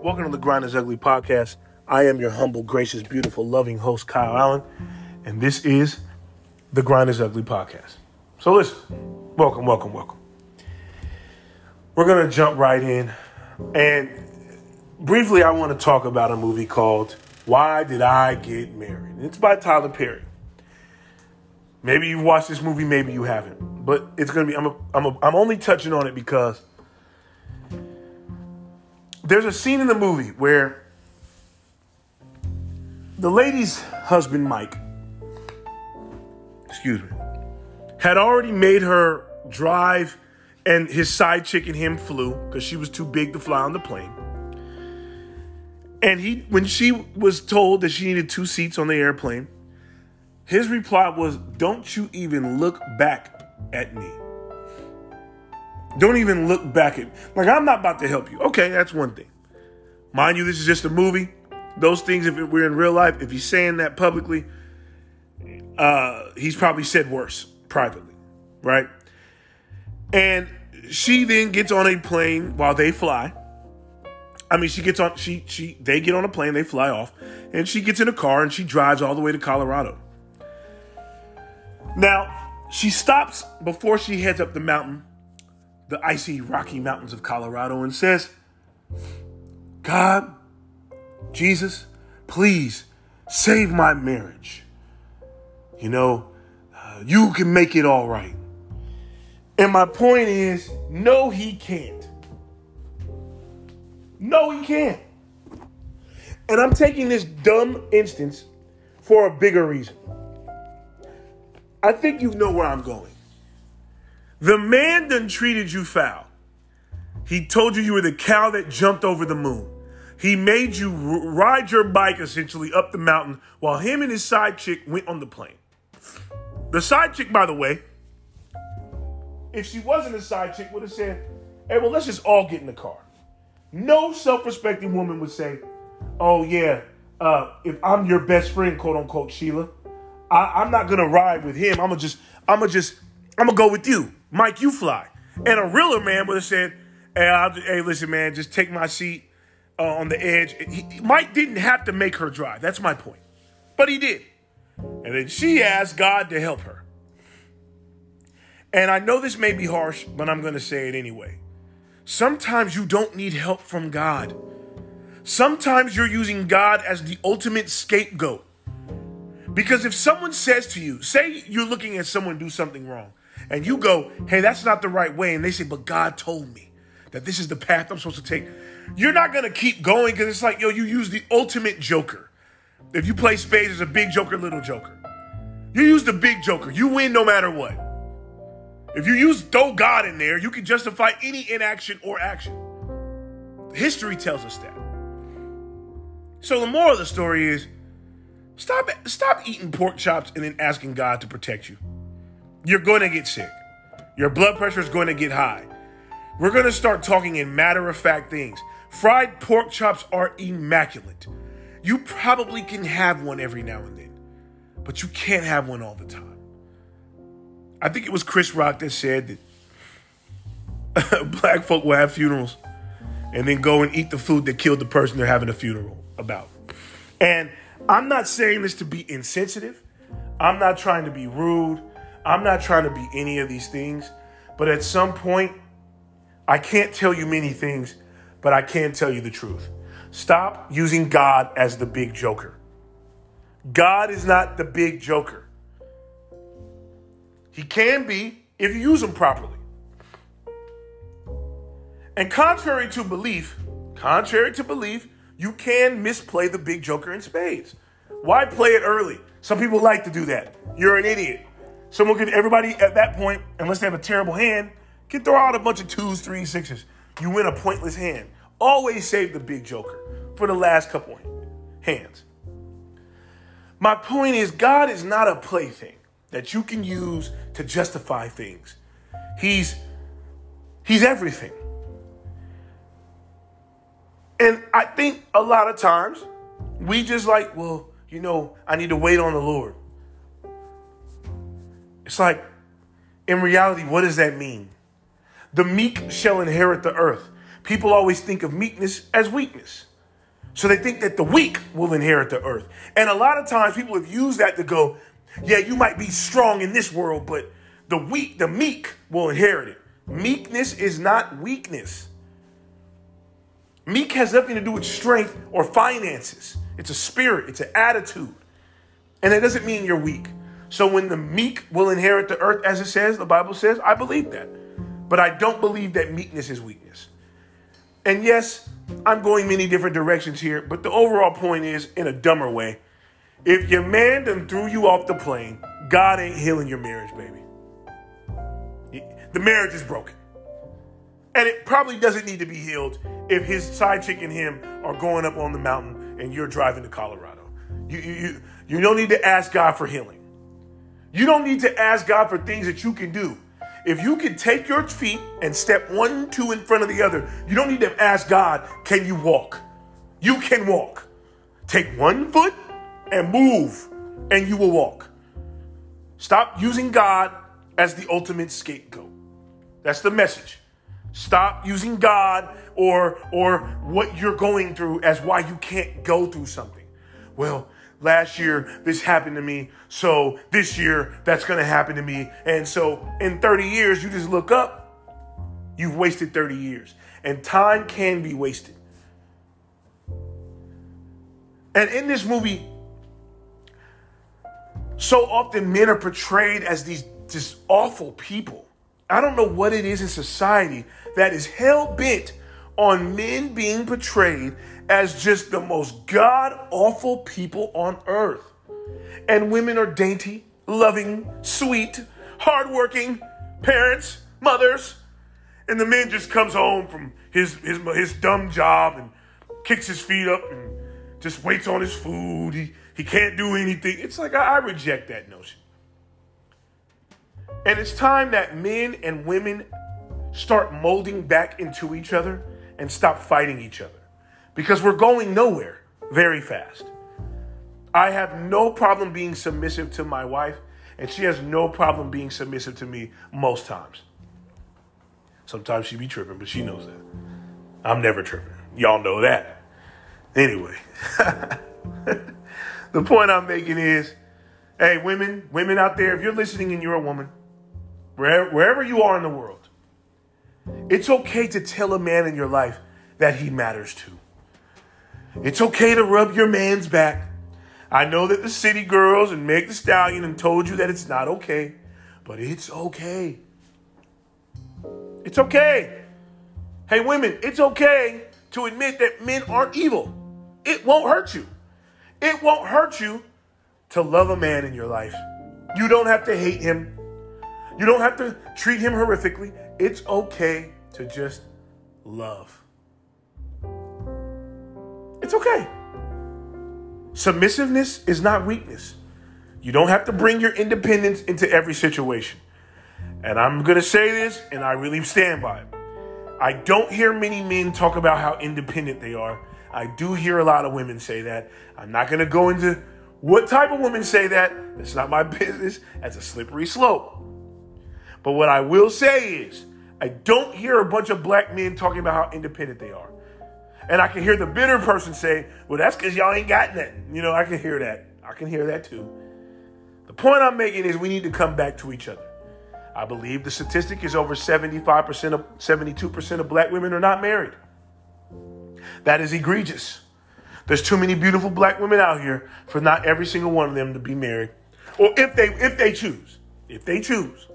Welcome to the Grind is Ugly podcast. I am your humble, gracious, beautiful, loving host, Kyle Allen, and this is the Grind is Ugly podcast. So listen, welcome, welcome, welcome. We're gonna jump right in, and briefly, I want to talk about a movie called "Why Did I Get Married?" It's by Tyler Perry. Maybe you've watched this movie, maybe you haven't, but it's gonna be. I'm a, I'm a, I'm only touching on it because there's a scene in the movie where the lady's husband, Mike, excuse me, had already made her drive, and his side chick and him flew because she was too big to fly on the plane. And he, when she was told that she needed two seats on the airplane, his reply was, Don't you even look back at me. Don't even look back at Like, I'm not about to help you. Okay, that's one thing. Mind you, this is just a movie. Those things, if we're in real life, if he's saying that publicly, uh, he's probably said worse privately, right? And she then gets on a plane while they fly. I mean, she gets on, she, she, they get on a plane, they fly off, and she gets in a car and she drives all the way to Colorado. Now, she stops before she heads up the mountain, the icy Rocky Mountains of Colorado, and says, God, Jesus, please save my marriage. You know, uh, you can make it all right. And my point is, no, he can't. No, he can't. And I'm taking this dumb instance for a bigger reason. I think you know where I'm going. The man done treated you foul. He told you you were the cow that jumped over the moon. He made you r- ride your bike essentially up the mountain while him and his side chick went on the plane. The side chick, by the way, if she wasn't a side chick, would have said, hey, well, let's just all get in the car. No self respecting woman would say, oh, yeah, uh, if I'm your best friend, quote unquote, Sheila, I, am not gonna ride with him. I'm gonna just, I'm gonna just, I'm gonna go with you, Mike. You fly. And a realer man would have said, "Hey, I'll, hey, listen, man, just take my seat uh, on the edge." He, Mike didn't have to make her drive. That's my point, but he did. And then she asked God to help her. And I know this may be harsh, but I'm gonna say it anyway. Sometimes you don't need help from God. Sometimes you're using God as the ultimate scapegoat. Because if someone says to you, say you're looking at someone do something wrong, and you go, hey, that's not the right way, and they say, but God told me that this is the path I'm supposed to take, you're not gonna keep going because it's like, yo, you use the ultimate joker. If you play spades, there's a big joker, little joker. You use the big joker, you win no matter what. If you use throw God in there, you can justify any inaction or action. History tells us that. So the moral of the story is Stop stop eating pork chops and then asking God to protect you. You're going to get sick. Your blood pressure is going to get high. We're going to start talking in matter of fact things. Fried pork chops are immaculate. You probably can have one every now and then, but you can't have one all the time. I think it was Chris Rock that said that black folk will have funerals and then go and eat the food that killed the person they're having a funeral about. And I'm not saying this to be insensitive. I'm not trying to be rude. I'm not trying to be any of these things. But at some point, I can't tell you many things, but I can tell you the truth. Stop using God as the big joker. God is not the big joker. He can be if you use him properly. And contrary to belief, contrary to belief, you can misplay the big joker in spades. Why play it early? Some people like to do that. You're an idiot. Someone could, everybody at that point, unless they have a terrible hand, can throw out a bunch of twos, threes, sixes. You win a pointless hand. Always save the big joker for the last couple hands. My point is, God is not a plaything that you can use to justify things. He's He's everything. And I think a lot of times we just like, well, you know, I need to wait on the Lord. It's like, in reality, what does that mean? The meek shall inherit the earth. People always think of meekness as weakness. So they think that the weak will inherit the earth. And a lot of times people have used that to go, yeah, you might be strong in this world, but the weak, the meek will inherit it. Meekness is not weakness. Meek has nothing to do with strength or finances. It's a spirit, it's an attitude. And it doesn't mean you're weak. So when the meek will inherit the earth, as it says, the Bible says, I believe that. But I don't believe that meekness is weakness. And yes, I'm going many different directions here, but the overall point is in a dumber way. If your man done threw you off the plane, God ain't healing your marriage, baby. The marriage is broken. And it probably doesn't need to be healed if his side chick and him are going up on the mountain and you're driving to Colorado. You, you, you, you don't need to ask God for healing. You don't need to ask God for things that you can do. If you can take your feet and step one, two in front of the other, you don't need to ask God, can you walk? You can walk. Take one foot and move, and you will walk. Stop using God as the ultimate scapegoat. That's the message. Stop using God or or what you're going through as why you can't go through something. Well, last year this happened to me, so this year that's going to happen to me. And so in 30 years, you just look up, you've wasted 30 years. And time can be wasted. And in this movie, so often men are portrayed as these just awful people. I don't know what it is in society that is hell bent on men being portrayed as just the most god awful people on earth. And women are dainty, loving, sweet, hardworking parents, mothers. And the man just comes home from his, his, his dumb job and kicks his feet up and just waits on his food. He, he can't do anything. It's like I, I reject that notion. And it's time that men and women start molding back into each other and stop fighting each other because we're going nowhere very fast. I have no problem being submissive to my wife, and she has no problem being submissive to me most times. Sometimes she be tripping, but she knows that. I'm never tripping. Y'all know that. Anyway, the point I'm making is hey, women, women out there, if you're listening and you're a woman, wherever, wherever you are in the world, it's okay to tell a man in your life that he matters to. It's okay to rub your man's back. I know that the city girls and Meg the Stallion and told you that it's not okay, but it's okay. It's okay. Hey, women, it's okay to admit that men aren't evil. It won't hurt you. It won't hurt you to love a man in your life. You don't have to hate him. You don't have to treat him horrifically. It's okay to just love. It's okay. Submissiveness is not weakness. You don't have to bring your independence into every situation. And I'm going to say this, and I really stand by it. I don't hear many men talk about how independent they are. I do hear a lot of women say that. I'm not going to go into what type of women say that. That's not my business. That's a slippery slope. But what I will say is, I don't hear a bunch of black men talking about how independent they are. And I can hear the bitter person say, well, that's because y'all ain't got nothing. You know, I can hear that. I can hear that too. The point I'm making is we need to come back to each other. I believe the statistic is over 75% of 72% of black women are not married. That is egregious. There's too many beautiful black women out here for not every single one of them to be married. Or if they if they choose. If they choose.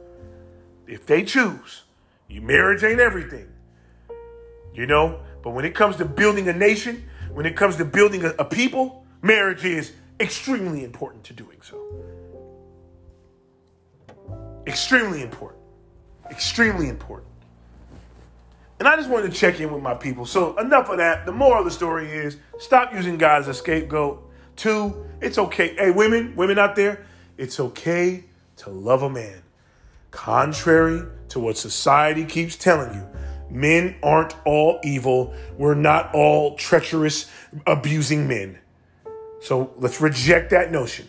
If they choose. Your marriage ain't everything. You know, but when it comes to building a nation, when it comes to building a, a people, marriage is extremely important to doing so. Extremely important. Extremely important. And I just wanted to check in with my people. So, enough of that. The moral of the story is stop using God as a scapegoat. Two, it's okay. Hey, women, women out there, it's okay to love a man. Contrary to what society keeps telling you, Men aren't all evil. We're not all treacherous, abusing men. So let's reject that notion.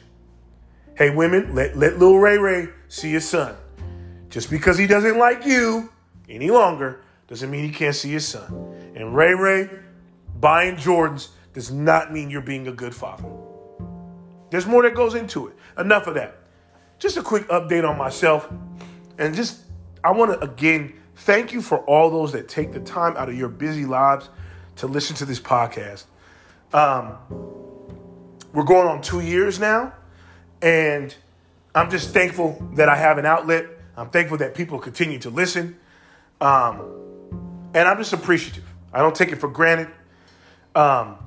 Hey, women, let, let Lil Ray Ray see his son. Just because he doesn't like you any longer doesn't mean he can't see his son. And Ray Ray buying Jordans does not mean you're being a good father. There's more that goes into it. Enough of that. Just a quick update on myself. And just, I want to again thank you for all those that take the time out of your busy lives to listen to this podcast. Um, we're going on two years now, and I'm just thankful that I have an outlet. I'm thankful that people continue to listen. Um, and I'm just appreciative. I don't take it for granted. Um,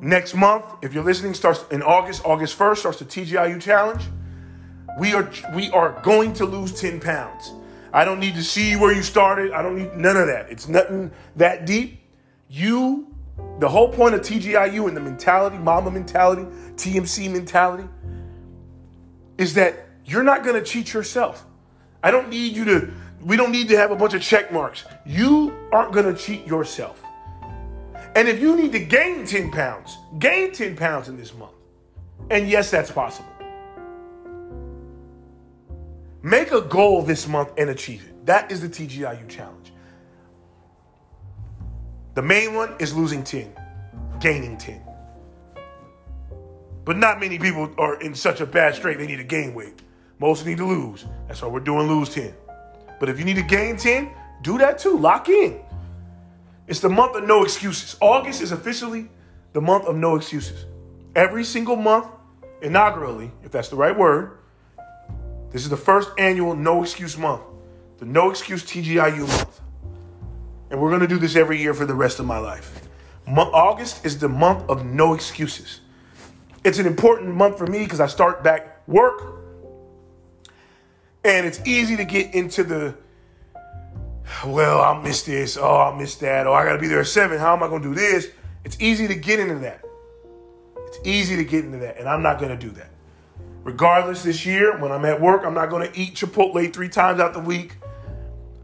next month, if you're listening, starts in August. August 1st starts the TGIU challenge. We are we are going to lose 10 pounds. I don't need to see where you started. I don't need none of that. It's nothing that deep. You, the whole point of TGIU and the mentality, mama mentality, TMC mentality, is that you're not going to cheat yourself. I don't need you to, we don't need to have a bunch of check marks. You aren't going to cheat yourself. And if you need to gain 10 pounds, gain 10 pounds in this month. And yes, that's possible. Make a goal this month and achieve it. That is the TGIU challenge. The main one is losing 10, gaining 10. But not many people are in such a bad strait they need to gain weight. Most need to lose. That's why we're doing lose 10. But if you need to gain 10, do that too. Lock in. It's the month of no excuses. August is officially the month of no excuses. Every single month, inaugurally, if that's the right word, this is the first annual no excuse month, the no excuse TGIU month. And we're going to do this every year for the rest of my life. Mo- August is the month of no excuses. It's an important month for me because I start back work. And it's easy to get into the, well, I'll miss this. Oh, I'll miss that. Oh, I got to be there at seven. How am I going to do this? It's easy to get into that. It's easy to get into that. And I'm not going to do that. Regardless, this year, when I'm at work, I'm not going to eat Chipotle three times out the week.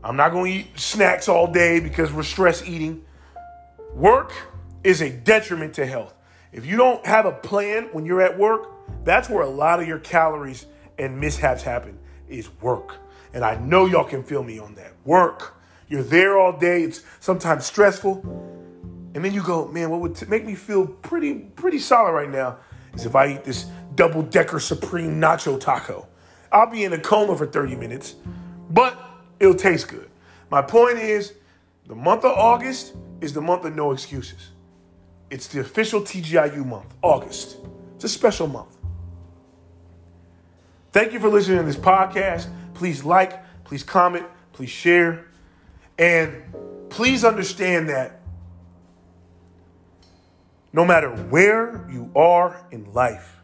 I'm not going to eat snacks all day because we're stress eating. Work is a detriment to health. If you don't have a plan when you're at work, that's where a lot of your calories and mishaps happen is work. And I know y'all can feel me on that. Work. You're there all day. It's sometimes stressful. And then you go, man, what would t- make me feel pretty pretty solid right now is if I eat this double decker supreme nacho taco. I'll be in a coma for 30 minutes, but it'll taste good. My point is, the month of August is the month of no excuses. It's the official TGIU month, August. It's a special month. Thank you for listening to this podcast. Please like, please comment, please share. And please understand that no matter where you are in life,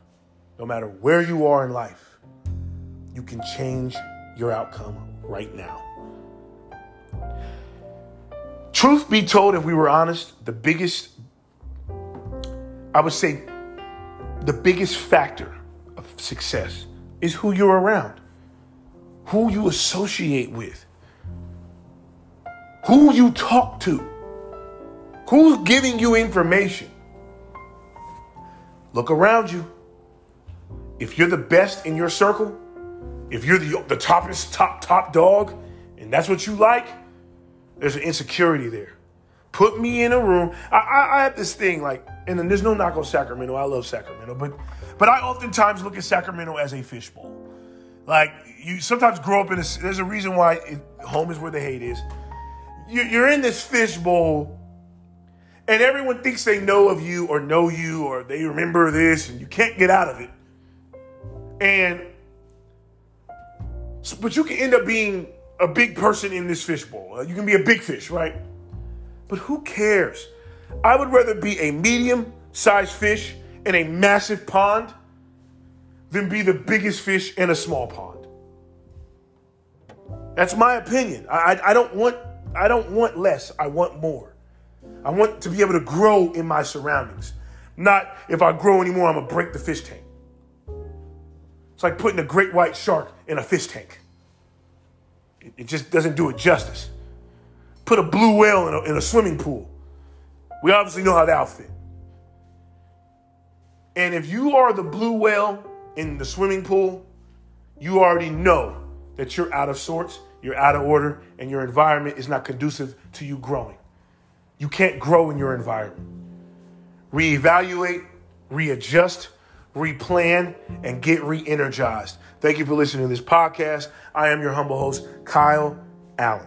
no matter where you are in life, you can change your outcome right now. Truth be told, if we were honest, the biggest I would say the biggest factor of success is who you're around, who you associate with, who you talk to, who's giving you information. Look around you. If you're the best in your circle, if you're the, the toppest, top, top dog, and that's what you like, there's an insecurity there. Put me in a room. I, I, I have this thing like, and then there's no knock on Sacramento. I love Sacramento, but but I oftentimes look at Sacramento as a fishbowl. Like you sometimes grow up in a. There's a reason why it, home is where the hate is. You, you're in this fishbowl, and everyone thinks they know of you or know you or they remember this, and you can't get out of it. And but you can end up being a big person in this fishbowl. Uh, you can be a big fish, right? But who cares? I would rather be a medium sized fish in a massive pond than be the biggest fish in a small pond. That's my opinion. I, I, don't want I don't want less. I want more. I want to be able to grow in my surroundings. Not if I grow anymore, I'm gonna break the fish tank. It's like putting a great white shark in a fish tank. It, it just doesn't do it justice put a blue whale in a, in a swimming pool. We obviously know how that'll fit. And if you are the blue whale in the swimming pool, you already know that you're out of sorts, you're out of order, and your environment is not conducive to you growing. You can't grow in your environment. reevaluate, readjust, replan, and get re energized. Thank you for listening to this podcast. I am your humble host, Kyle Allen.